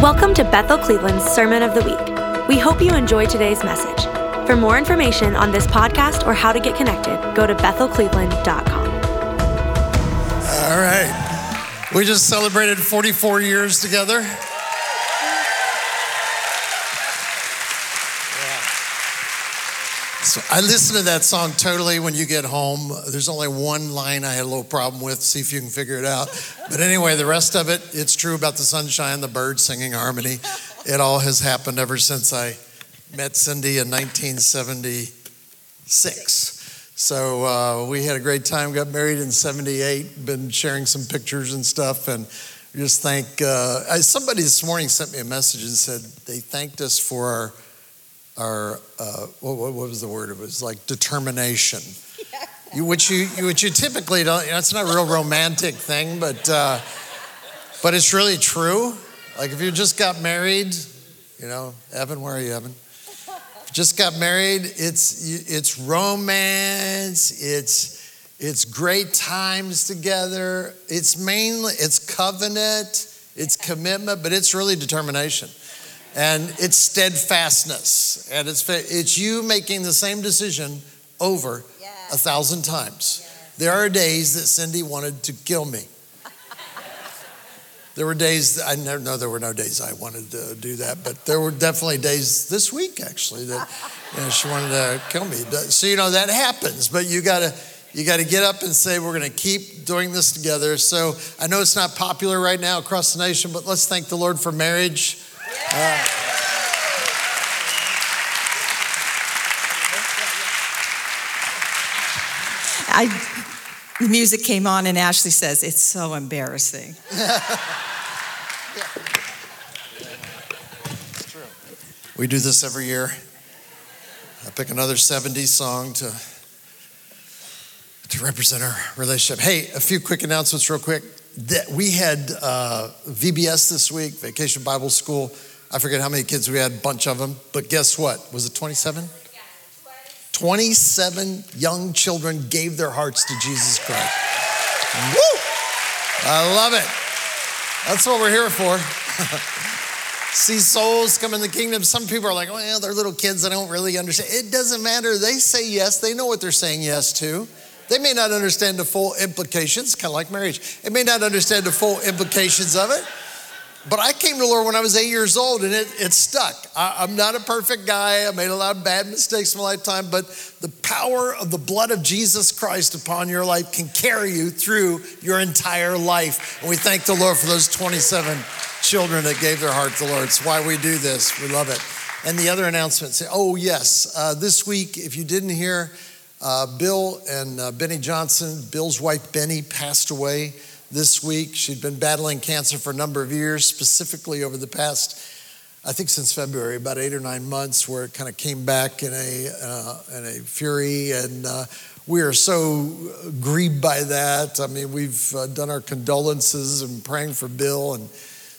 Welcome to Bethel Cleveland's Sermon of the Week. We hope you enjoy today's message. For more information on this podcast or how to get connected, go to bethelcleveland.com. All right. We just celebrated 44 years together. So I listen to that song totally when you get home. There's only one line I had a little problem with. See if you can figure it out. But anyway, the rest of it, it's true about the sunshine, the birds singing harmony. It all has happened ever since I met Cindy in 1976. So uh, we had a great time. Got married in '78. Been sharing some pictures and stuff, and just thank. Uh, somebody this morning sent me a message and said they thanked us for our our uh, what, what, was the word? It was like determination, you, which you which you typically don't. You know, it's not a real romantic thing, but uh, but it's really true. Like if you just got married, you know, Evan, where are you, Evan? Just got married. It's it's romance. It's it's great times together. It's mainly it's covenant. It's commitment, but it's really determination and it's steadfastness. And it's it's you making the same decision over yes. a thousand times. Yes. there are days that cindy wanted to kill me. There were days i never know there were no days i wanted to do that but there were definitely days this week actually that you know, she wanted to kill me. So you know that happens but you got to you got to get up and say we're going to keep doing this together. So i know it's not popular right now across the nation but let's thank the lord for marriage uh, I, the music came on, and Ashley says, It's so embarrassing. we do this every year. I pick another 70s song to, to represent our relationship. Hey, a few quick announcements, real quick. We had uh, VBS this week, Vacation Bible School. I forget how many kids we had, a bunch of them. But guess what? Was it 27? 27 young children gave their hearts to Jesus Christ. Woo! I love it. That's what we're here for. See souls come in the kingdom. Some people are like, well, they're little kids. I don't really understand. It doesn't matter. They say yes. They know what they're saying yes to. They may not understand the full implications, kind of like marriage. They may not understand the full implications of it. But I came to the Lord when I was eight years old and it, it stuck. I, am not a perfect guy. I made a lot of bad mistakes in my lifetime, but the power of the blood of Jesus Christ upon your life can carry you through your entire life. And we thank the Lord for those 27 children that gave their heart to the Lord. It's why we do this. We love it. And the other announcement say, oh, yes, uh, this week, if you didn't hear, uh, Bill and uh, Beni Johnson, Bill's wife Beni passed away this week. She'd been battling cancer for a number of years, specifically over the past, I think since February, about eight or nine months, where it kind of came back in a, uh, in a fury. And uh, we are so grieved by that. I mean, we've uh, done our condolences and praying for Bill and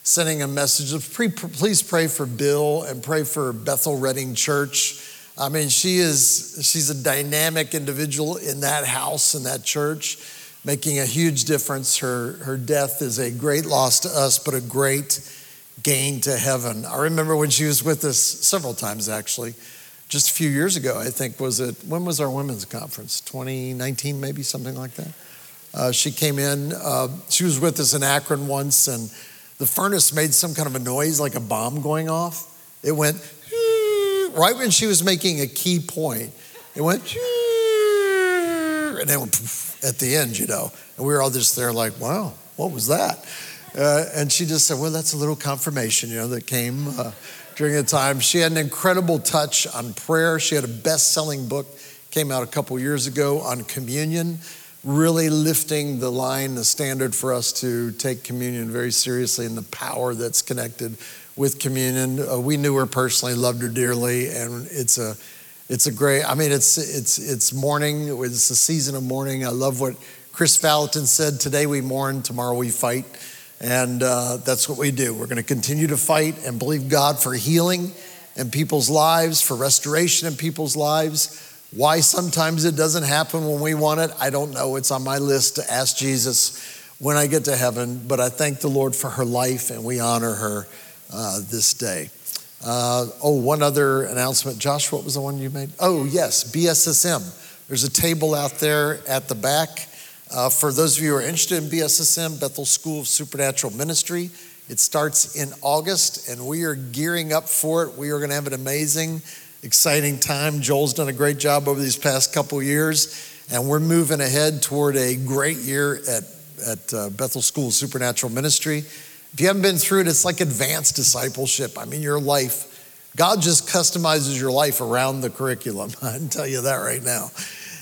sending a message of please pray for Bill and pray for Bethel Redding Church. I mean, she is, she's a dynamic individual in that house, in that church making a huge difference. Her, her death is a great loss to us, but a great gain to heaven. I remember when she was with us several times, actually. Just a few years ago, I think, was it, when was our women's conference? 2019, maybe, something like that? Uh, she came in, uh, she was with us in Akron once, and the furnace made some kind of a noise like a bomb going off. It went, right when she was making a key point, it went, and then at the end, you know. And we were all just there like, wow, what was that? Uh, and she just said, well, that's a little confirmation, you know, that came uh, during the time. She had an incredible touch on prayer. She had a best selling book, came out a couple years ago on communion, really lifting the line, the standard for us to take communion very seriously and the power that's connected with communion. Uh, we knew her personally, loved her dearly, and it's a it's a great, I mean, it's, it's, it's mourning. It's a season of mourning. I love what Kris Vallotton said today we mourn, tomorrow we fight. And uh, that's what we do. We're going to continue to fight and believe God for healing in people's lives, for restoration in people's lives. Why sometimes it doesn't happen when we want it, I don't know. It's on my list to ask Jesus when I get to heaven. But I thank the Lord for her life and we honor her uh, this day. Uh, oh, one other announcement. Josh, what was the one you made? Oh, yes, BSSM. There's a table out there at the back. Uh, for those of you who are interested in BSSM, Bethel School of Supernatural Ministry, it starts in August, and we are gearing up for it. We are going to have an amazing, exciting time. Joel's done a great job over these past couple years, and we're moving ahead toward a great year at, at uh, Bethel School of Supernatural Ministry. If you haven't been through it, it's like advanced discipleship. I mean, your life, God just customizes your life around the curriculum. I can tell you that right now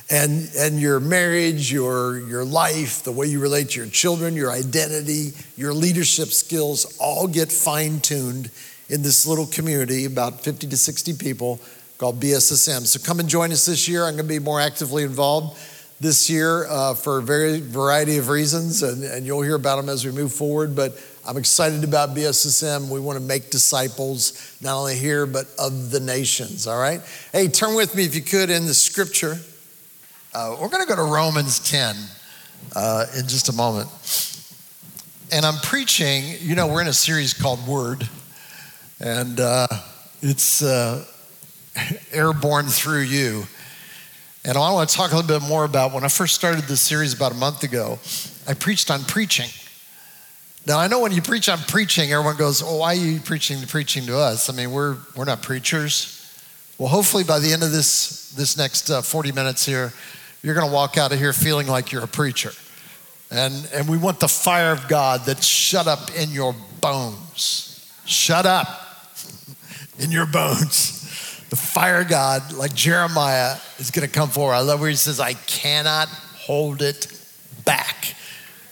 and, and your marriage, your, your life, the way you relate to your children, your identity, your leadership skills all get fine tuned in this little community, about 50 to 60 people called BSSM. So come and join us this year. I'm going to be more actively involved this year uh, for a very variety of reasons, and, and you'll hear about them as we move forward. But I'm excited about BSSM. We want to make disciples, not only here, but of the nations, all right? Hey, turn with me, if you could, in the scripture. Uh, we're going to go to Romans 10 uh, in just a moment. And I'm preaching, you know, we're in a series called Word, and uh, it's uh, airborne through you. And I want to talk a little bit more about when I first started this series about a month ago, I preached on preaching. Now, I know when you preach on preaching, everyone goes, Oh, why are you preaching preaching to us? I mean, we're, we're not preachers. Well, hopefully, by the end of this, this next uh, 40 minutes here, you're going to walk out of here feeling like you're a preacher. And, and we want the fire of God that's shut up in your bones. Shut up in your bones. The fire of God, like Jeremiah, is going to come forward. I love where he says, I cannot hold it back.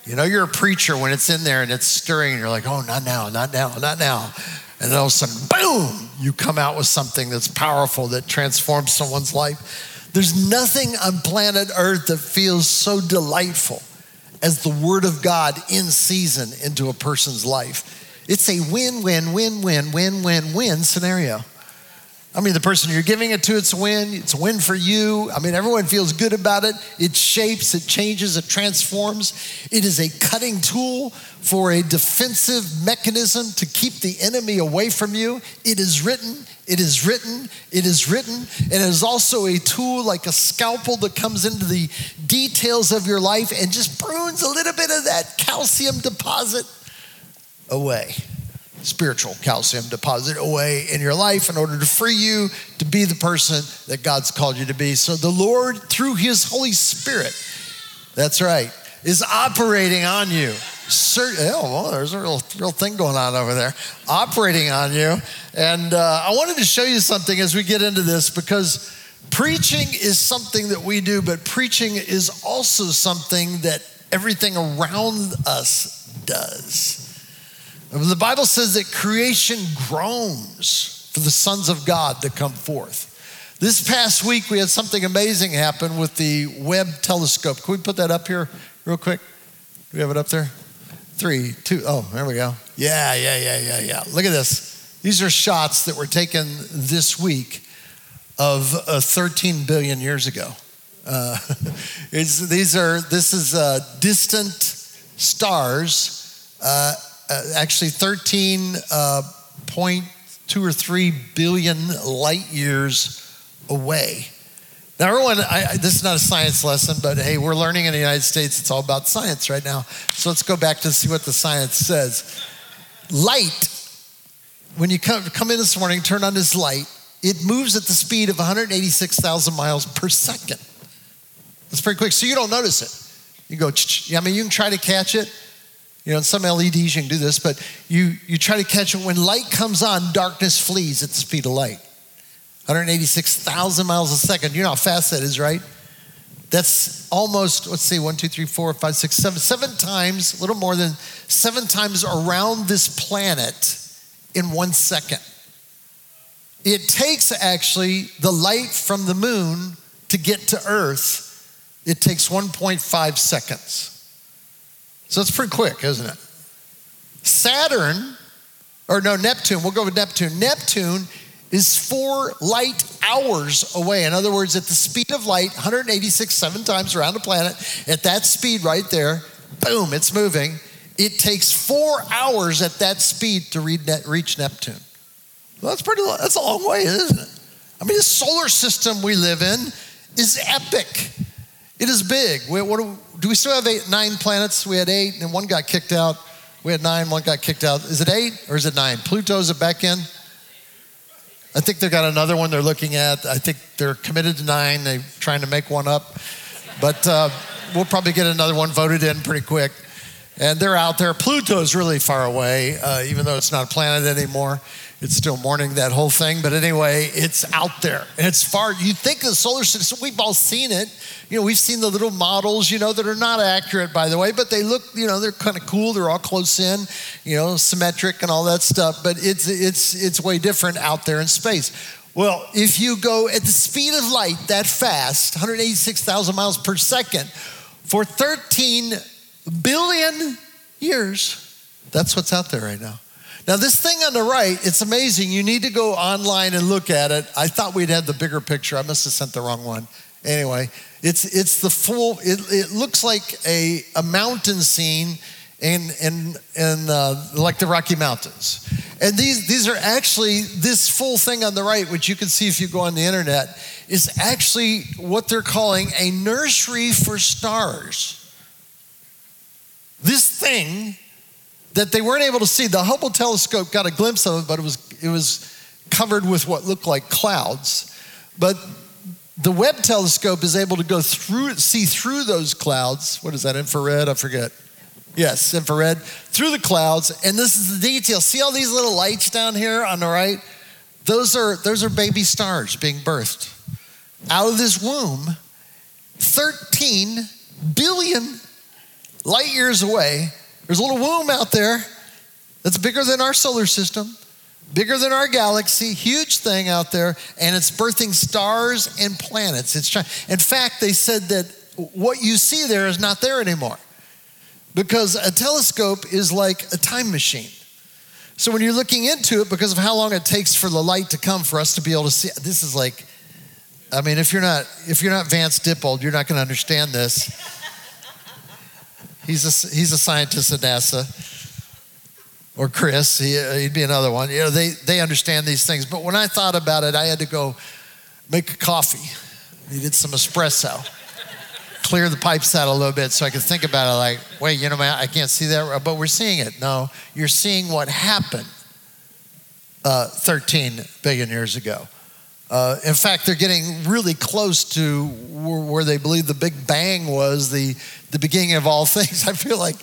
You know, you're a preacher when it's in there and it's stirring, you're like, oh, not now, not now, not now. And then all of a sudden, boom, you come out with something that's powerful that transforms someone's life. There's nothing on planet Earth that feels so delightful as the Word of God in season into a person's life. It's a win, win, win, win, win, win, win scenario. I mean, the person you're giving it to, it's a win. It's a win for you. I mean, everyone feels good about it. It shapes, it changes, it transforms. It is a cutting tool for a defensive mechanism to keep the enemy away from you. It is written, it is written, it is written, and it is also a tool like a scalpel that comes into the details of your life and just prunes a little bit of that calcium deposit away. Spiritual calcium deposit away in your life in order to free you to be the person that God's called you to be. So the Lord, through His Holy Spirit, that's right, is operating on you oh, well, there's a real, real thing going on over there, operating on you. And uh, I wanted to show you something as we get into this because preaching is something that we do, but preaching is also something that everything around us does. The Bible says that creation groans for the sons of God to come forth. This past week, we had something amazing happen with the Webb telescope. Can we put that up here real quick? Do we have it up there? Three, two, oh. There we go. Yeah, yeah, yeah, yeah, yeah. Look at this. These are shots that were taken this week of uh, 13 billion years ago. Uh, these are, this is uh, distant stars, uh, actually 13.2 uh, or 3 billion light years away. Now, everyone, I, this is not a science lesson, but hey, we're learning in the United States. It's all about science right now. So let's go back to see what the science says. Light, when you come, come in this morning, turn on this light, it moves at the speed of 186,000 miles per second. That's pretty quick. So you don't notice it. You go, I mean, you can try to catch it. You know, in some LEDs you can do this, but you, you try to catch it. When light comes on, darkness flees at the speed of light. 186,000 miles a second. You know how fast that is, right? That's almost, let's see, one, two, three, four, five, six, seven, seven times, a little more than seven times around this planet in one second. It takes actually the light from the moon to get to Earth, it takes 1.5 seconds. So it's pretty quick, isn't it? Saturn, or no, Neptune, we'll go with Neptune. Neptune is four light hours away. In other words, at the speed of light, 186, seven times around the planet, at that speed right there, boom, it's moving. It takes four hours at that speed to reach Neptune. Well, that's pretty. That's a long way, isn't it? I mean, the solar system we live in is epic. It is big. We, do, do, we still have eight, nine planets? We had eight, and one got kicked out. We had nine, one got kicked out. Is it eight or is it nine? Pluto's it back in? I think they've got another one they're looking at. I think they're committed to nine. They're trying to make one up. But uh, we'll probably get another one voted in pretty quick. And they're out there. Pluto's really far away, uh, even though it's not a planet anymore. It's still morning, that whole thing. But anyway, it's out there. And it's far. You think the solar system, we've all seen it. You know, we've seen the little models, you know, that are not accurate, by the way, but they look, you know, they're kind of cool. They're all close in, you know, symmetric and all that stuff. But it's, it's, it's way different out there in space. Well, if you go at the speed of light that fast, 186,000 miles per second, for 13 billion years. That's what's out there right now. Now, this thing on the right, it's amazing. You need to go online and look at it. I thought we'd had the bigger picture. I must have sent the wrong one. Anyway, it's, it's the full, it, it looks like a, a mountain scene in, in, in uh, like the Rocky Mountains. And these, these are actually, this full thing on the right, which you can see if you go on the internet, is actually what they're calling a nursery for stars. This thing that they weren't able to see, the Hubble telescope got a glimpse of it, but it was, it was covered with what looked like clouds. But the Webb telescope is able to go through, see through those clouds. What is that, infrared? I forget. Yes, infrared, through the clouds. And this is the detail. See all these little lights down here on the right? Those are, those are baby stars being birthed. Out of this womb, 13 billion light years away, there's a little womb out there that's bigger than our solar system, bigger than our galaxy, huge thing out there, and it's birthing stars and planets. It's trying, in fact, they said that what you see there is not there anymore because a telescope is like a time machine. So when you're looking into it, because of how long it takes for the light to come for us to be able to see, this is like, I mean, if you're not if you're not Vance Dippold, you're not going to understand this. He's a, he's a scientist at NASA. Or Chris, he, would be another one. You know, they, they understand these things. But when I thought about it, I had to go make a coffee. Needed some espresso. Clear the pipes out a little bit so I could think about it like, wait, you know, man, I can't see that, but we're seeing it. No, you're seeing what happened uh, 13 billion years ago. Uh, in fact, they're getting really close to where they believe the Big Bang was the, the beginning of all things. I feel like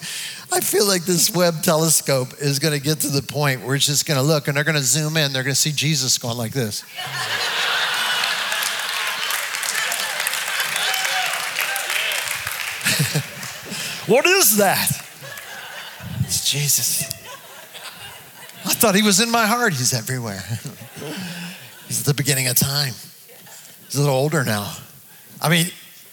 I feel like this Webb telescope is going to get to the point where it's just going to look and they're going to zoom in. They're going to see Jesus going like this. what is that? It's Jesus. I thought he was in my heart. He's everywhere. He's at the beginning of time. He's a little older now. I mean,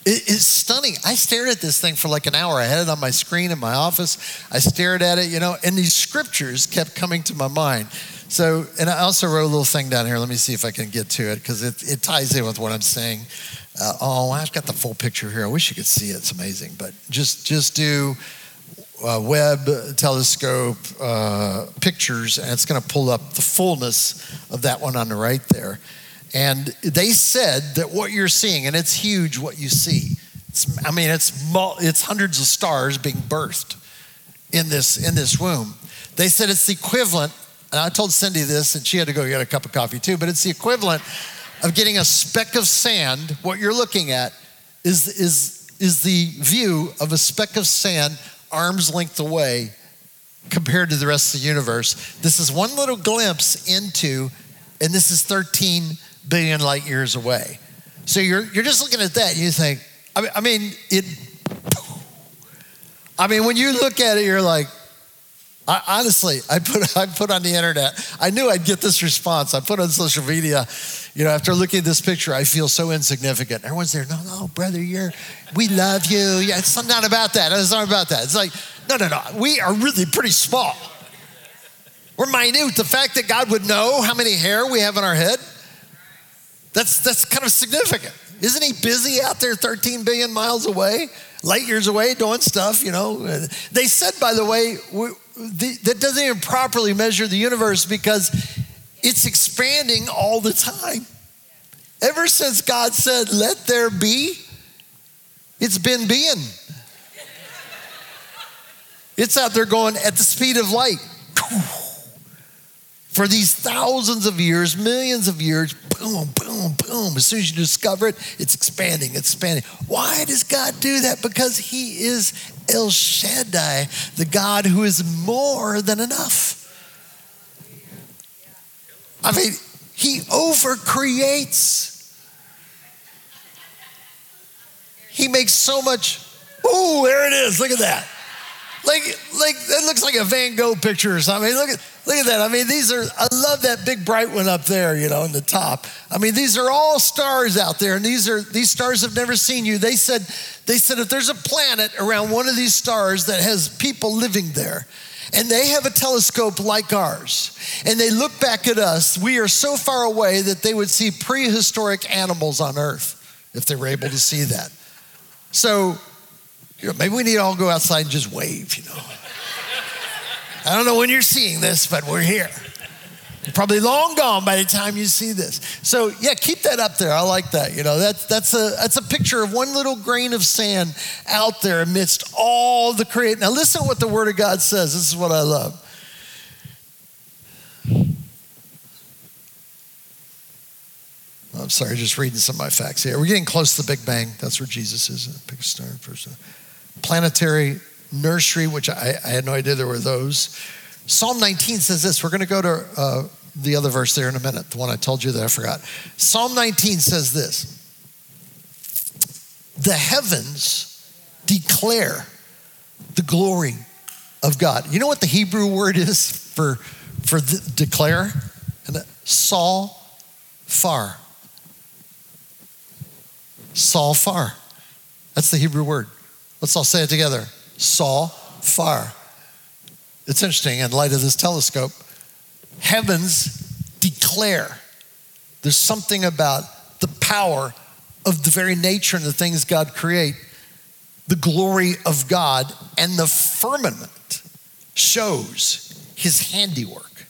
it's stunning. I stared at this thing for like an hour. I had it on my screen in my office. I stared at it, you know, and these scriptures kept coming to my mind. So, and I also wrote a little thing down here. Let me see if I can get to it because it, it ties in with what I'm saying. Uh, oh, I've got the full picture here. I wish you could see it. It's amazing. But just just do uh, telescope uh, pictures, and it's going to pull up the fullness of that one on the right there. And they said that what you're seeing, and it's huge what you see. It's, I mean, it's it's hundreds of stars being birthed in this in this womb. They said it's the equivalent. And I told Cindy this, and she had to go get a cup of coffee too. But it's the equivalent of getting a speck of sand. What you're looking at is is is the view of a speck of sand arm's length away compared to the rest of the universe. This is one little glimpse into, and this is 13 billion light years away. So you're, you're just looking at that and you think, I mean, I mean, it, I mean, when you look at it, you're like, I, honestly, I put, I put on the internet, I knew I'd get this response. I put on social media, you know, after looking at this picture, I feel so insignificant. Everyone's there, no, no, brother, you're, we love you. Yeah, it's not about that. It's not about that. It's like, no, no, no. We are really pretty small. We're minute. The fact that God would know how many hair we have on our head, that's, that's kind of significant. Isn't he busy out there 13 billion miles away? light years away doing stuff, you know. They said, by the way, we, that doesn't even properly measure the universe because it's expanding all the time. Ever since God said, let there be, it's been being. It's out there going at the speed of light. For these thousands of years, millions of years, boom, boom, boom. As soon as you discover it, it's expanding, it's expanding. Why does God do that? Because He is El Shaddai, the God who is more than enough. I mean, He overcreates. He makes so much. Ooh, there it is. Look at that. Like, like it looks like a Van Gogh picture or something. Look at, look at that. I mean, these are. I love that big bright one up there. You know, in the top. I mean, these are all stars out there, and these are these stars have never seen you. They said, they said if there's a planet around one of these stars that has people living there, and they have a telescope like ours, and they look back at us, we are so far away that they would see prehistoric animals on Earth if they were able to see that. So you know, maybe we need to all go outside and just wave, you know. I don't know when you're seeing this, but we're here. Probably long gone by the time you see this. So yeah, keep that up there. I like that. You know, that's that's a that's a picture of one little grain of sand out there amidst all the create. Now listen to what the Word of God says. This is what I love. Oh, I'm sorry, just reading some of my facts here. We're getting close to the Big Bang. That's where Jesus is. Pick A star first. Planetary nursery, which I, I, had no idea there were those. Psalm 19 says this. We're going to go to uh, the other verse there in a minute, the one I told you that I forgot. Psalm 19 says this The heavens declare the glory of God. You know what the Hebrew word is for, for the, declare? And Saul far. Saul far. That's the Hebrew word. Let's all say it together. Saul far. It's interesting in light of this telescope. Heavens declare. There's something about the power of the very nature and the things God create, the glory of God, and the firmament shows his handiwork.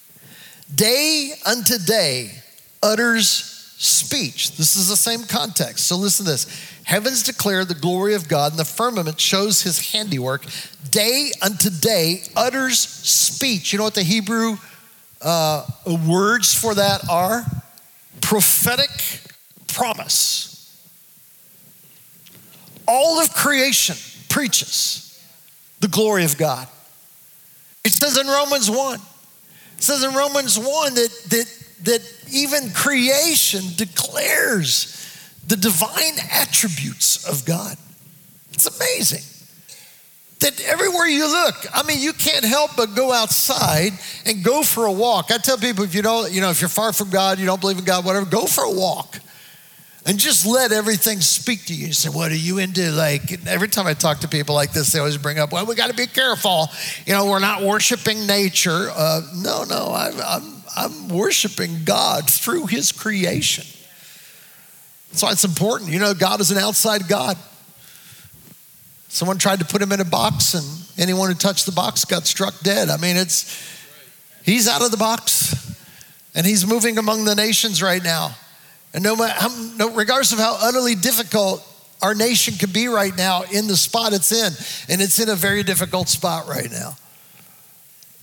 Day unto day utters speech. This is the same context. So listen to this. Heavens declare the glory of God, and the firmament shows his handiwork. Day unto day utters speech. You know what the Hebrew uh, words for that are? Prophetic promise. All of creation preaches the glory of God. It says in Romans 1, it says in Romans 1 that, that, that even creation declares the divine attributes of God. It's amazing that everywhere you look, I mean, you can't help but go outside and go for a walk. I tell people if you don't, you know, if you're far from God, you don't believe in God, whatever, go for a walk and just let everything speak to you. You say, What are you into? Like, every time I talk to people like this, they always bring up, Well, we got to be careful. You know, we're not worshiping nature. Uh, no, no, I'm, I'm, I'm worshiping God through His creation. That's why it's important. You know, God is an outside God. Someone tried to put him in a box, and anyone who touched the box got struck dead. I mean, it's he's out of the box, and he's moving among the nations right now. And no matter, no, regardless of how utterly difficult our nation could be right now in the spot it's in, and it's in a very difficult spot right now.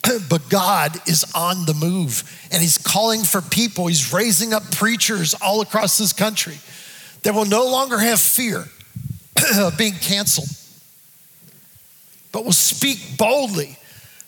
but God is on the move, and He's calling for people. He's raising up preachers all across this country that will no longer have fear of being canceled, but will speak boldly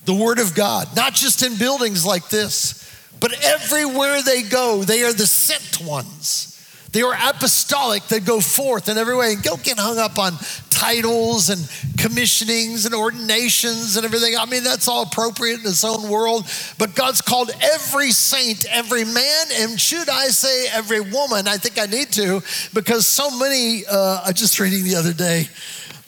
the word of God, not just in buildings like this, but everywhere they go, they are the sent ones. They are apostolic that go forth in every way. And don't get hung up on titles and commissionings and ordinations and everything. I mean, that's all appropriate in its own world. But God's called every saint, every man, and should I say every woman? I think I need to because so many, uh, I just reading the other day,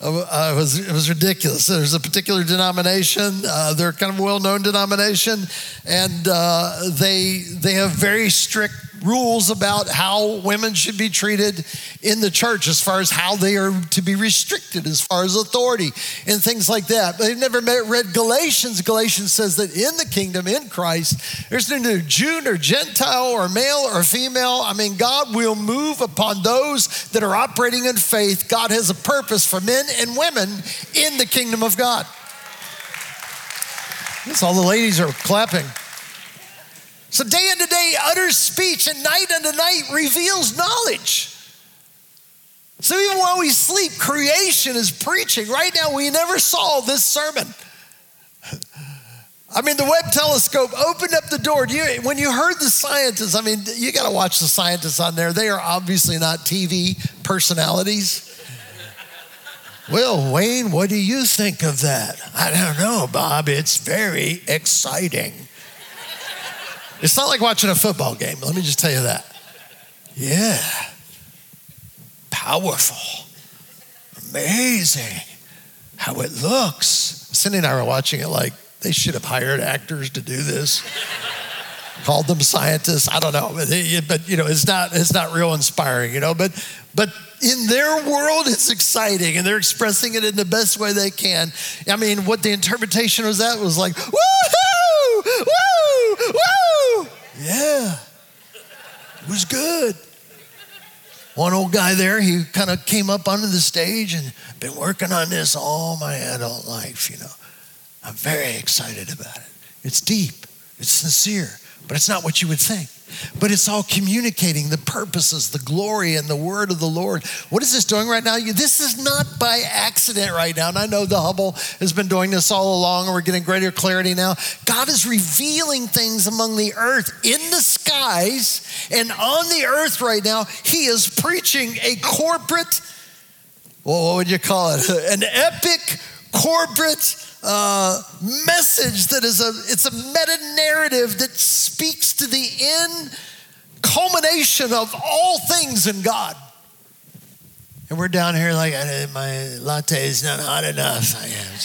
uh, it, was, it was ridiculous. There's a particular denomination, uh, they're kind of a well known denomination, and uh, they, they have very strict rules about how women should be treated in the church as far as how they are to be restricted as far as authority and things like that. But they've never read Galatians. Galatians says that in the kingdom, in Christ, there's no new Jew or Gentile or male or female. I mean, God will move upon those that are operating in faith. God has a purpose for men and women in the kingdom of God. That's all the ladies are clapping. So day unto day utters speech, and night unto night reveals knowledge. So even while we sleep, creation is preaching. Right now, we never saw this sermon. I mean, the Webb telescope opened up the door. You, when you heard the scientists, I mean, you got to watch the scientists on there. They are obviously not TV personalities. well, Wayne, what do you think of that? I don't know, Bob. It's very exciting. It's not like watching a football game. Let me just tell you that. Yeah. Powerful. Amazing. How it looks. Cindy and I were watching it like they should have hired actors to do this. Called them scientists. I don't know, but, but you know, it's not it's not real inspiring, you know. But but in their world, it's exciting, and they're expressing it in the best way they can. I mean, what the interpretation was that was like, woohoo, woo, woo. Yeah, it was good. One old guy there, he kind of came up onto the stage and been working on this all my adult life, you know. I'm very excited about it. It's deep, it's sincere, but it's not what you would think. But it's all communicating the purposes, the glory, and the word of the Lord. What is this doing right now? This is not by accident right now. And I know the Hubble has been doing this all along, and we're getting greater clarity now. God is revealing things among the earth in the skies and on the earth right now. He is preaching a corporate, well, what would you call it? An epic corporate message that is a it's a meta narrative that speaks to the end culmination of all things in God. And we're down here like my latte is not hot enough. I am.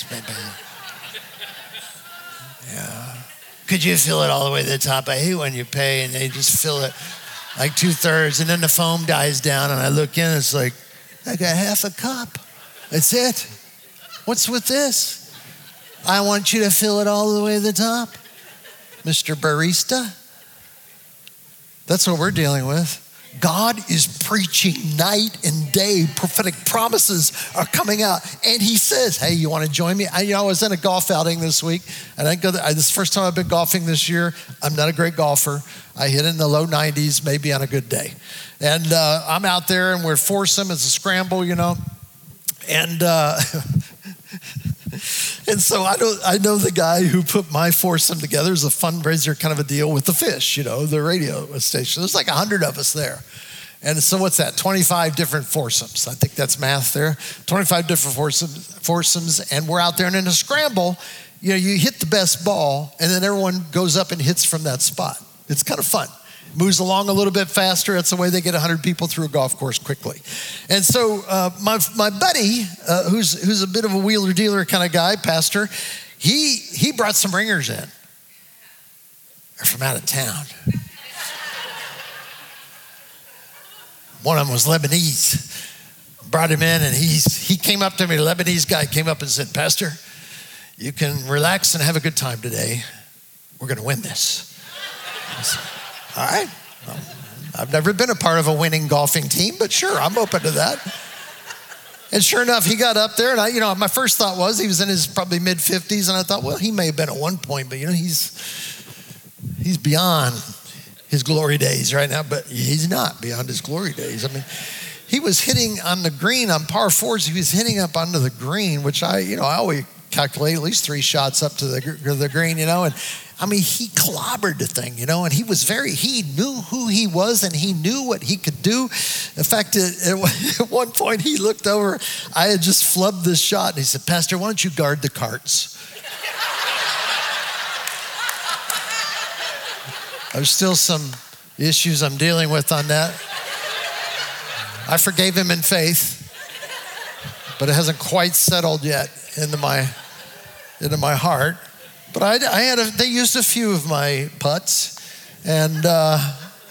Yeah. Could you fill it all the way to the top? I hate when you pay and they just fill it like two thirds, and then the foam dies down, and I look in, and it's like I got half a cup. That's it. What's with this? I want you to fill it all the way to the top, Mr. Barista. That's what we're dealing with. God is preaching night and day. Prophetic promises are coming out. And he says, Hey, you want to join me? I, you know, I was in a golf outing this week. And I go this is the first time I've been golfing this year. I'm not a great golfer. I hit in the low 90s, maybe on a good day. And uh, I'm out there and we're foursome. It's a scramble, you know. And uh, and so I know, I know the guy who put my foursome together is a fundraiser kind of a deal with the fish, you know, the radio station. There's like 100 of us there. And so what's that? 25 different foursomes. I think that's math there. 25 different foursomes, foursomes and we're out there and in a scramble, you know, you hit the best ball and then everyone goes up and hits from that spot. It's kind of fun moves along a little bit faster. That's the way they get 100 people through a golf course quickly. And so uh, my, my buddy, uh, who's, who's a bit of a wheeler dealer kind of guy, pastor, he, he brought some ringers in. They're from out of town. One of them was Lebanese. Brought him in, and he's, he came up to me, Lebanese guy came up and said, Pastor, you can relax and have a good time today. We're going to win this. All right. Well, I've never been a part of a winning golfing team, but sure, I'm open to that. And sure enough, he got up there, and I, you know, my first thought was he was in his probably mid 50s, and I thought, well, he may have been at one point, but you know, he's he's beyond his glory days right now, but he's not beyond his glory days. I mean, he was hitting on the green on par fours. He was hitting up onto the green, which I, you know, I always calculate at least three shots up to the, the green, you know, and I mean, he clobbered the thing, you know, and he was very, he knew who he was and he knew what he could do. In fact, at, one point he looked over, I had just flubbed this shot, and he said, Pastor, why don't you guard the carts? There's still some issues I'm dealing with on that. I forgave him in faith, but it hasn't quite settled yet into my, into my heart. But I, I had a, they used a few of my putts, and uh,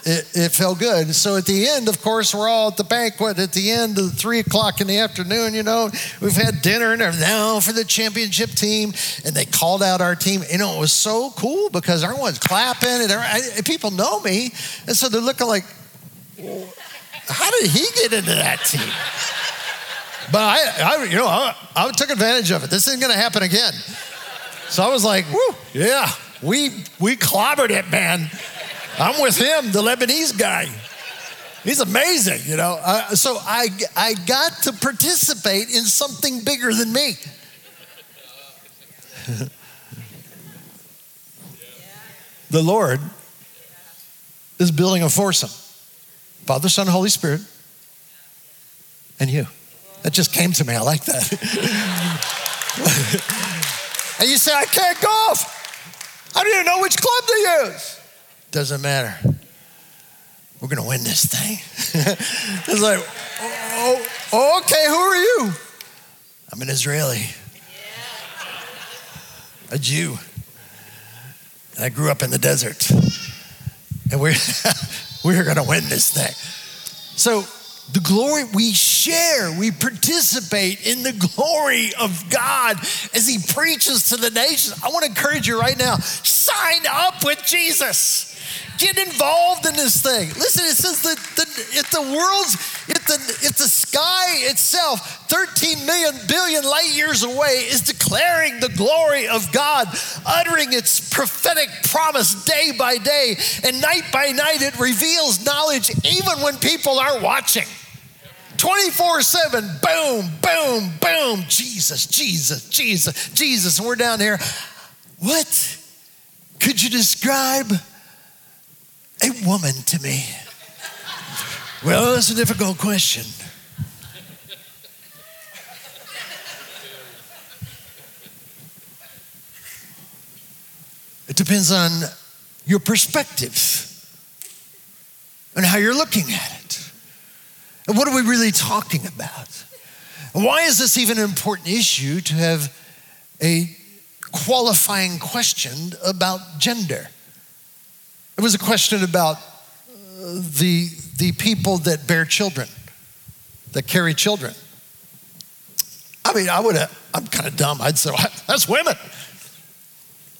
it, it felt good. So at the end, of course, we're all at the banquet at the end of three o'clock in the afternoon. You know, we've had dinner and they're now for the championship team. And they called out our team. You know, it was so cool because everyone's clapping and, and people know me. And so they're looking like, how did he get into that team? But I, I you know, I, I took advantage of it. This isn't going to happen again. So I was like, whoo, yeah, we, we clobbered it, man. I'm with him, the Lebanese guy. He's amazing, you know. Uh, so I, I got to participate in something bigger than me. the Lord is building a foursome Father, Son, Holy Spirit, and you. That just came to me. I like that. and you say, I can't golf. I don't even know which club to use. Doesn't matter. We're going to win this thing. it's like, oh, oh, okay, who are you? I'm an Israeli, a Jew. And I grew up in the desert. And we're, we're going to win this thing. So, the glory we share, we participate in the glory of God as He preaches to the nations. I want to encourage you right now sign up with Jesus. Get involved in this thing. Listen, it says that the, if the world's, if the, the sky itself, 13 million billion light years away, is declaring the glory of God, uttering its prophetic promise day by day, and night by night, it reveals knowledge even when people aren't watching. 24 7, boom, boom, boom, Jesus, Jesus, Jesus, Jesus. And we're down here. What could you describe a woman to me? Well, that's a difficult question. It depends on your perspective and how you're looking at it. And what are we really talking about? And why is this even an important issue to have a qualifying question about gender? It was a question about uh, the, the people that bear children, that carry children. I mean, I would have, I'm kind of dumb. I'd say, well, that's women.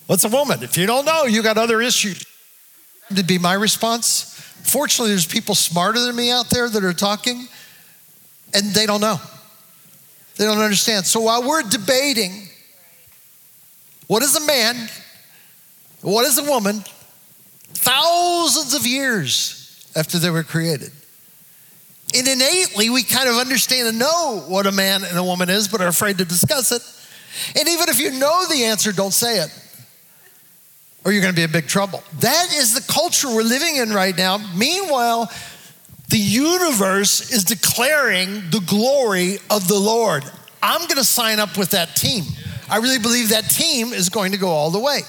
What's a woman? If you don't know, you got other issues. To be my response. Fortunately, there's people smarter than me out there that are talking, and they don't know. They don't understand. So while we're debating what is a man, what is a woman, thousands of years after they were created. And innately, we kind of understand and know what a man and a woman is, but are afraid to discuss it. And even if you know the answer, don't say it, or you're going to be in big trouble. That is the culture we're living in right now. Meanwhile, the universe is declaring the glory of the Lord. I'm going to sign up with that team. I really believe that team is going to go all the way.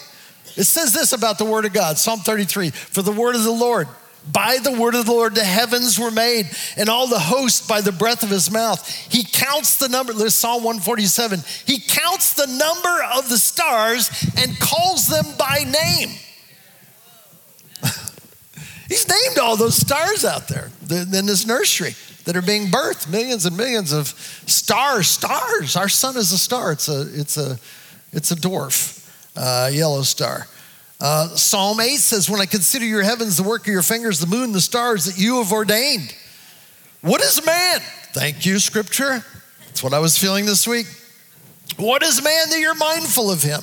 It says this about the word of God Psalm 33 For the word of the Lord, by the word of the Lord, the heavens were made, and all the host by the breath of his mouth. He counts the number, there's Psalm 147. He counts the number of the stars and calls them by name. He's named all those stars out there in this nursery that are being birthed, millions and millions of stars, stars. Our sun is a star. It's a, it's a, it's a dwarf uh, yellow star. Uh, Psalm 8 says, When I consider your heavens, the work of your fingers, the moon, the stars that you have ordained. What is man? Thank you, Scripture. That's what I was feeling this week. What is man that you're mindful of him?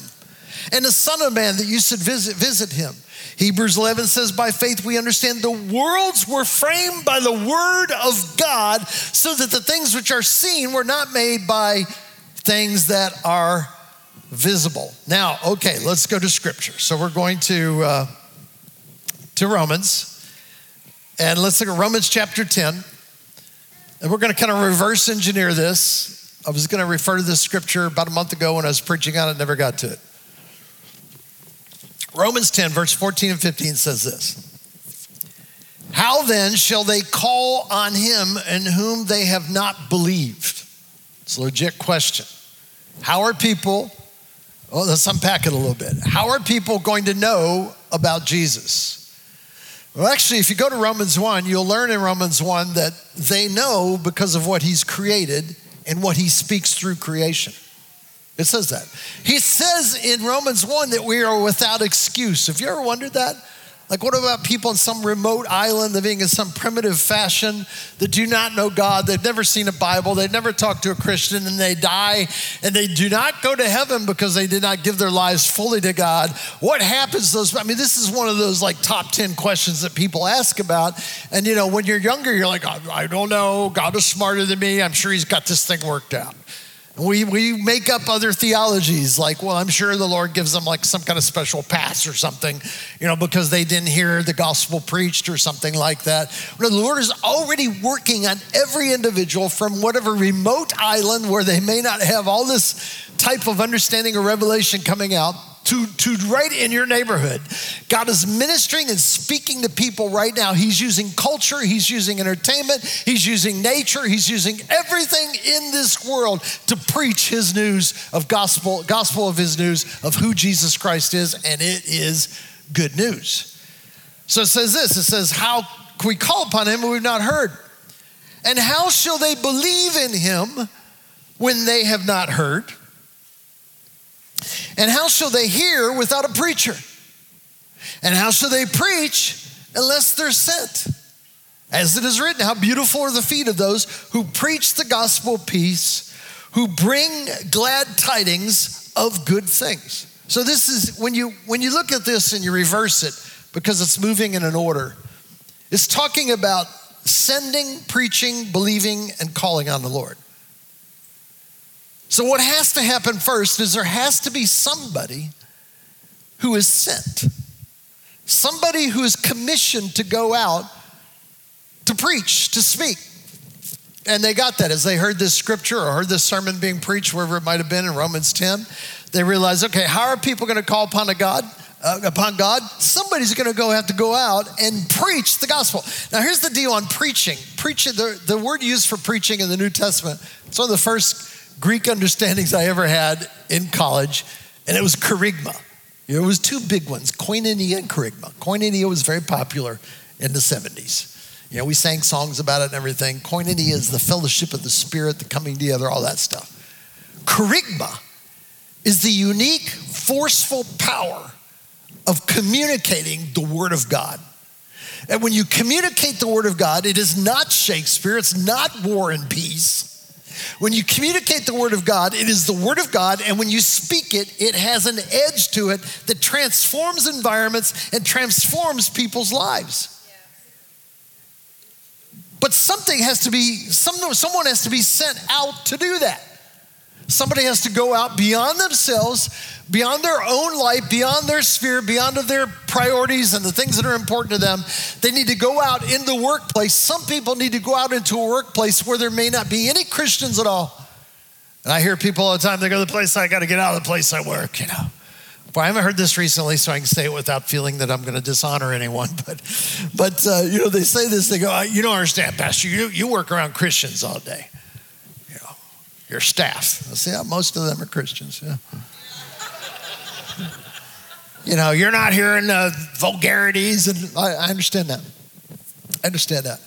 And the Son of Man that you should visit, visit him. Hebrews 11 says, By faith we understand the worlds were framed by the word of God, so that the things which are seen were not made by things that are visible. Now, okay, let's go to scripture. So we're going to uh, to Romans, and let's look at Romans chapter 10. And we're going to kind of reverse engineer this. I was going to refer to this scripture about a month ago when I was preaching on it, never got to it. Romans 10, verse 14 and 15 says this How then shall they call on him in whom they have not believed? It's a legit question. How are people well, let's unpack it a little bit. How are people going to know about Jesus? Well, actually, if you go to Romans 1, you'll learn in Romans 1 that they know because of what he's created and what he speaks through creation. It says that. He says in Romans 1 that we are without excuse. Have you ever wondered that? Like, what about people in some remote island living in some primitive fashion that do not know God? They've never seen a Bible, they've never talked to a Christian, and they die and they do not go to heaven because they did not give their lives fully to God. What happens to those? I mean, this is one of those like top 10 questions that people ask about. And, you know, when you're younger, you're like, I, I don't know. God is smarter than me. I'm sure he's got this thing worked out. We, we make up other theologies like, well, I'm sure the Lord gives them like some kind of special pass or something, you know, because they didn't hear the gospel preached or something like that. the Lord is already working on every individual from whatever remote island where they may not have all this type of understanding or revelation coming out to, to right in your neighborhood. God is ministering and speaking to people right now. He's using culture, He's using entertainment, He's using nature, He's using everything in this world to preach His news of gospel, gospel of His news of who Jesus Christ is, and it is good news. So it says this it says, How can we call upon Him we've not heard? And how shall they believe in Him when they have not heard? And how shall they hear without a preacher? And how shall they preach unless they're sent? As it is written, how beautiful are the feet of those who preach the gospel of peace, who bring glad tidings of good things. So this is when you when you look at this and you reverse it because it's moving in an order. It's talking about sending, preaching, believing and calling on the Lord. So, what has to happen first is there has to be somebody who is sent, somebody who is commissioned to go out to preach, to speak. And they got that as they heard this scripture or heard this sermon being preached, wherever it might have been in Romans 10. They realized, okay, how are people going to call upon a God? Uh, upon God, somebody's going to go have to go out and preach the gospel. Now, here's the deal on preaching. Preaching, the, the word used for preaching in the New Testament, it's one of the first Greek understandings I ever had in college, and it was kerygma. It was two big ones, koinonia and kerygma. Koinonia was very popular in the 70s. You know, we sang songs about it and everything. Koinonia is the fellowship of the Spirit, the coming together, all that stuff. Kerygma is the unique, forceful power of communicating the Word of God. And when you communicate the Word of God, it is not Shakespeare, it's not War and Peace. When you communicate the Word of God, it is the Word of God, and when you speak it, it has an edge to it that transforms environments and transforms people's lives. But something has to be, someone has to be sent out to do that. Somebody has to go out beyond themselves, beyond their own life, beyond their sphere, beyond their priorities and the things that are important to them. They need to go out in the workplace. Some people need to go out into a workplace where there may not be any Christians at all. And I hear people all the time, they go to the place, I got to get out of the place I work, you know. But I haven't heard this recently, so I can say it without feeling that I'm going to dishonor anyone. But, but uh, you know, they say this. They go, "You don't understand, Pastor. You you work around Christians all day." Your staff. See how most of them are Christians. Yeah. you know, you're not hearing the vulgarities, and I, I understand that. I understand that.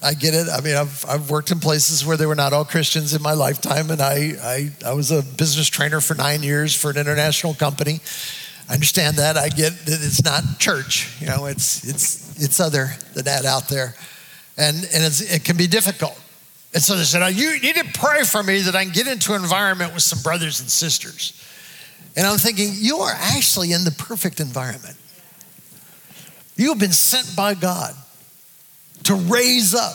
I get it. I mean, I've, I've worked in places where they were not all Christians in my lifetime, and I, I, I was a business trainer for nine years for an international company. I understand that. I get that it's not church. You know, it's, it's, it's other than that out there. And, and it can be difficult. And so they said, oh, You need to pray for me that I can get into an environment with some brothers and sisters. And I'm thinking, You are actually in the perfect environment. You have been sent by God to raise up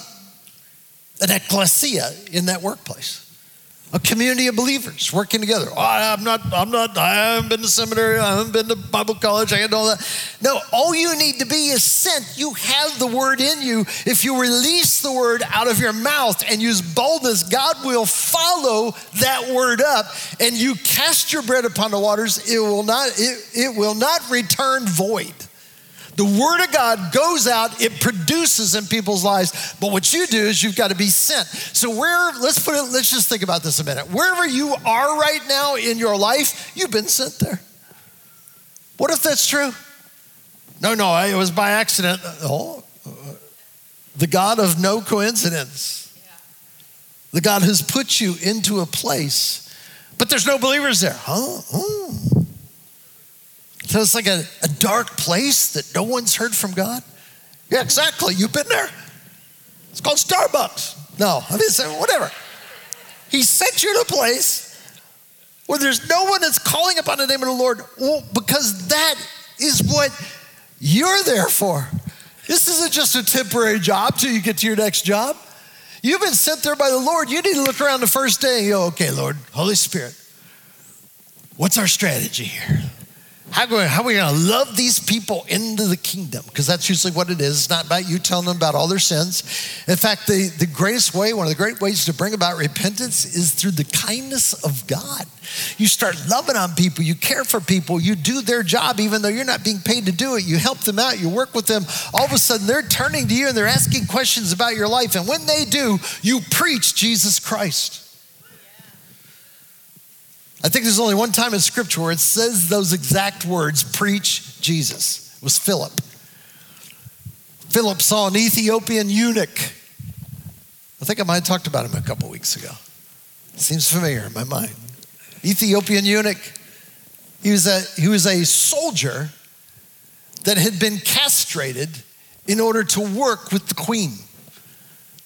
an ecclesia in that workplace a community of believers working together. Oh, I'm not, I'm not, I haven't been to seminary, I haven't been to Bible college, I had all that. No, all you need to be is sent. You have the word in you. If you release the word out of your mouth and use boldness, God will follow that word up and you cast your bread upon the waters, it will not, it, it will not return void. The word of God goes out, it produces in people's lives. But what you do is you've got to be sent. So where, let's put it, let's just think about this a minute. Wherever you are right now in your life, you've been sent there. What if that's true? No, no, it was by accident. Oh, uh, the God of no coincidence. The God who's put you into a place, but there's no believers there. Huh? Oh. So it's like a, a dark place that no one's heard from God. Yeah, exactly. You've been there. It's called Starbucks. No, I mean, whatever. He sent you to a place where there's no one that's calling upon the name of the Lord well, because that is what you're there for. This isn't just a temporary job till you get to your next job. You've been sent there by the Lord. You need to look around the first day and go, okay, Lord, Holy Spirit, what's our strategy here? How, how are we going to love these people into the kingdom? Because that's usually what it is. It's not about you telling them about all their sins. In fact, the, the greatest way, one of the great ways to bring about repentance is through the kindness of God. You start loving on people, you care for people, you do their job even though you're not being paid to do it. You help them out, you work with them. All of a sudden, they're turning to you and they're asking questions about your life. And when they do, you preach Jesus Christ. I think there's only one time in scripture where it says those exact words preach Jesus. It was Philip. Philip saw an Ethiopian eunuch. I think I might have talked about him a couple weeks ago. Seems familiar in my mind. Ethiopian eunuch. He was a, he was a soldier that had been castrated in order to work with the queen.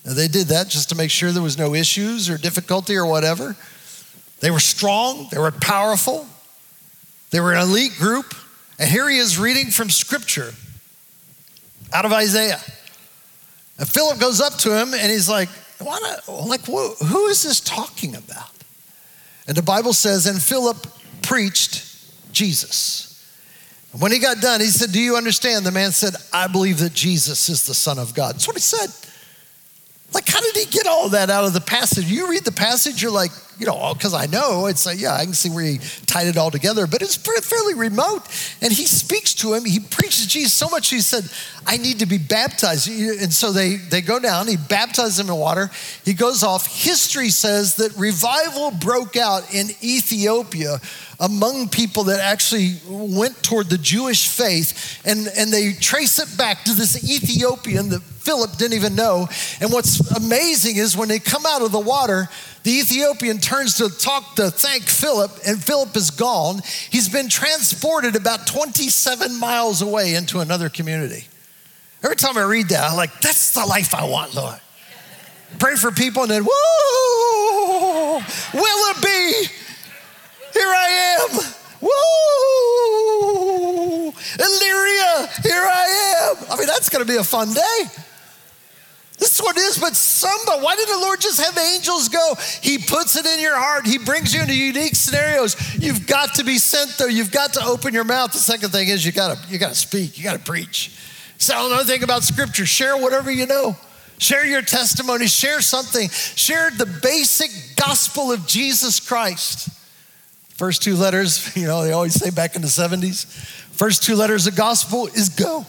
Now, they did that just to make sure there was no issues or difficulty or whatever. They were strong, they were powerful, they were an elite group. And here he is reading from scripture out of Isaiah. And Philip goes up to him and he's like, like who is this talking about? And the Bible says, and Philip preached Jesus. And when he got done, he said, Do you understand? The man said, I believe that Jesus is the Son of God. That's what he said. Like, how did he get all that out of the passage? You read the passage, you're like, you know, because I know it's like, yeah, I can see where he tied it all together, but it's pretty, fairly remote. And he speaks to him. He preaches Jesus so much. He said, I need to be baptized. And so they, they go down. He baptizes him in water. He goes off. History says that revival broke out in Ethiopia among people that actually went toward the Jewish faith. And, and they trace it back to this Ethiopian that Philip didn't even know. And what's amazing is when they come out of the water, the Ethiopian turns to talk to thank Philip, and Philip is gone. He's been transported about 27 miles away into another community. Every time I read that, I'm like, that's the life I want, Lord. Pray for people and then, woo, be? Here I am. Woo! Illyria, here I am. I mean, that's going to be a fun day. This is what it is, but somebody, why did the Lord just have angels go? He puts it in your heart. He brings you into unique scenarios. You've got to be sent though. You've got to open your mouth. The second thing is you gotta, you gotta speak, you gotta preach. So another thing about scripture, share whatever you know. Share your testimony, share something, share the basic gospel of Jesus Christ. First two letters, you know, they always say back in the 70s, first two letters of gospel is go.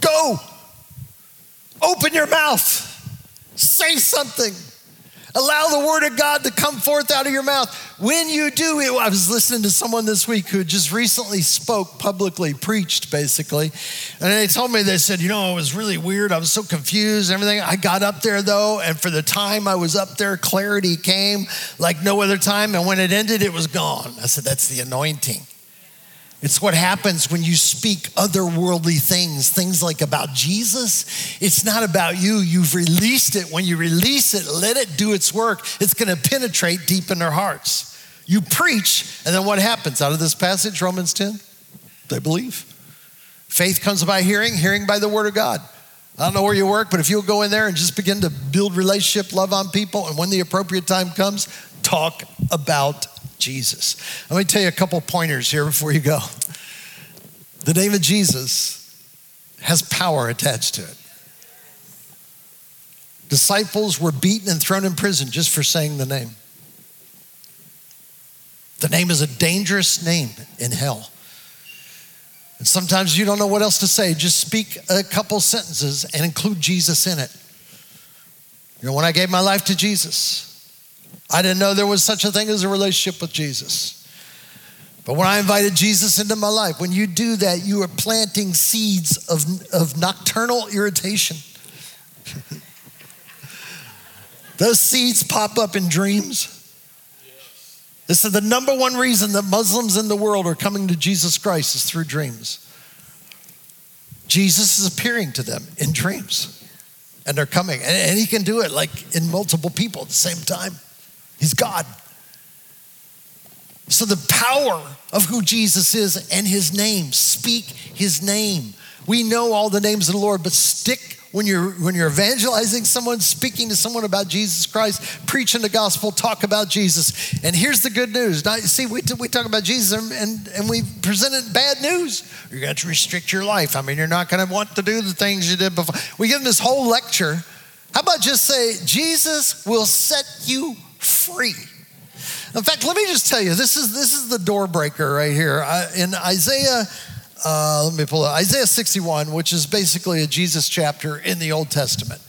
Go. Open your mouth, say something. Allow the word of God to come forth out of your mouth. When you do it, I was listening to someone this week who just recently spoke publicly, preached basically. And they told me, they said, you know, it was really weird. I was so confused and everything. I got up there though, and for the time I was up there, clarity came like no other time. And when it ended, it was gone. I said, that's the anointing. It's what happens when you speak otherworldly things, things like about Jesus. It's not about you. You've released it. When you release it, let it do its work. It's going to penetrate deep in their hearts. You preach, and then what happens out of this passage, Romans 10? They believe. Faith comes by hearing, hearing by the word of God. I don't know where you work, but if you'll go in there and just begin to build relationship, love on people, and when the appropriate time comes, talk about Jesus. Let me tell you a couple pointers here before you go. The name of Jesus has power attached to it. Disciples were beaten and thrown in prison just for saying the name. The name is a dangerous name in hell. And sometimes you don't know what else to say. Just speak a couple sentences and include Jesus in it. You know, when I gave my life to Jesus, I didn't know there was such a thing as a relationship with Jesus. But when I invited Jesus into my life, when you do that, you are planting seeds of, of nocturnal irritation. Those seeds pop up in dreams. This is the number one reason that Muslims in the world are coming to Jesus Christ is through dreams. Jesus is appearing to them in dreams, and they're coming. And, and he can do it like in multiple people at the same time. He's God. So, the power of who Jesus is and his name, speak his name. We know all the names of the Lord, but stick when you're when you're evangelizing someone, speaking to someone about Jesus Christ, preaching the gospel, talk about Jesus. And here's the good news. Now, see, we, we talk about Jesus and, and, we presented bad news. You're going to restrict your life. I mean, you're not going to want to do the things you did before. We give them this whole lecture. How about just say, Jesus will set you free? In fact, let me just tell you, this is this is the door breaker right here. in Isaiah, uh, let me pull it. Isaiah 61, which is basically a Jesus chapter in the Old Testament.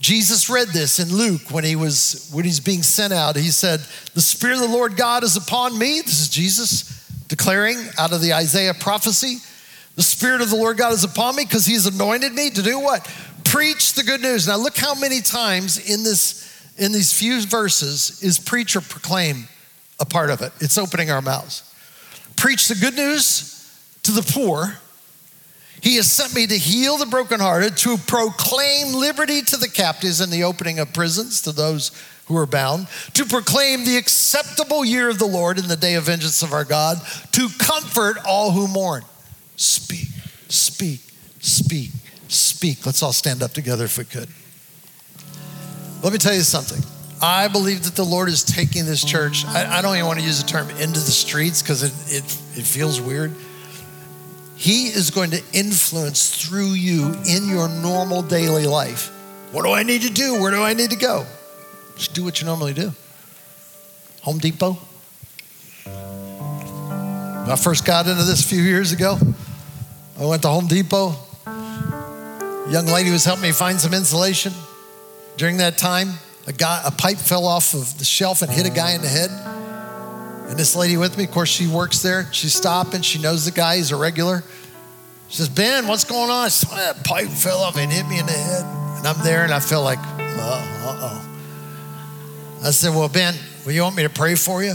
Jesus read this in Luke when he was when he's being sent out. He said, "The Spirit of the Lord God is upon me." This is Jesus declaring out of the Isaiah prophecy. The Spirit of the Lord God is upon me because He's anointed me to do what? Preach the good news. Now look how many times in this in these few verses is preach or proclaim a part of it. It's opening our mouths. Preach the good news to the poor. He has sent me to heal the brokenhearted, to proclaim liberty to the captives and the opening of prisons to those who are bound, to proclaim the acceptable year of the Lord in the day of vengeance of our God, to comfort all who mourn. Speak, speak, speak, speak. Let's all stand up together if we could. Let me tell you something. I believe that the Lord is taking this church. I, I don't even want to use the term into the streets because it, it, it feels weird. He is going to influence through you in your normal daily life. What do I need to do? Where do I need to go? Just do what you normally do. Home Depot. When I first got into this a few years ago, I went to Home Depot. A young lady was helping me find some insulation. During that time, a, guy, a pipe fell off of the shelf and hit a guy in the head. And this lady with me, of course, she works there. She's stopping. She knows the guy. He's a regular. She says, Ben, what's going on? Said, that pipe fell off and hit me in the head. And I'm there and I feel like, uh oh. I said, Well, Ben, will you want me to pray for you?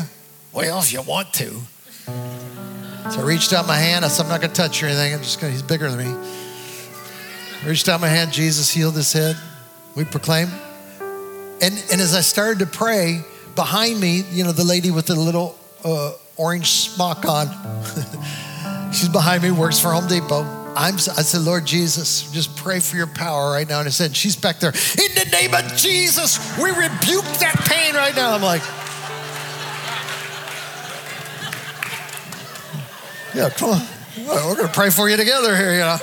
Well, if you want to. So I reached out my hand. I said, I'm not going to touch or anything. I'm just going to, he's bigger than me. I reached out my hand. Jesus healed his head we proclaim. And, and as I started to pray, behind me, you know, the lady with the little uh, orange smock on, she's behind me, works for Home Depot. I'm, I said, Lord Jesus, just pray for your power right now. And I said, she's back there, in the name of Jesus, we rebuke that pain right now. I'm like, yeah, come on. We're going to pray for you together here, you know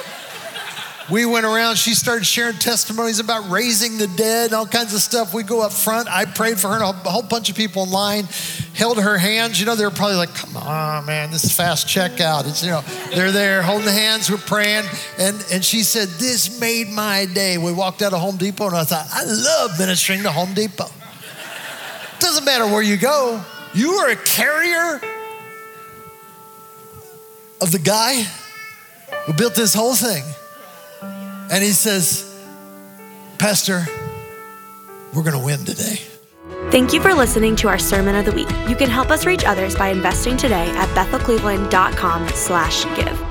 we went around. She started sharing testimonies about raising the dead, all kinds of stuff. We go up front. I prayed for her, and a whole bunch of people in line held her hands. You know, they were probably like, "Come on, man, this is fast checkout." It's you know, they're there holding the hands. We're praying, and and she said, "This made my day." We walked out of Home Depot, and I thought, I love ministering to Home Depot. Doesn't matter where you go, you are a carrier of the guy who built this whole thing. And he says, Pastor, we're going to win today. Thank you for listening to our Sermon of the Week. You can help us reach others by investing today at bethelcleveland.com slash give.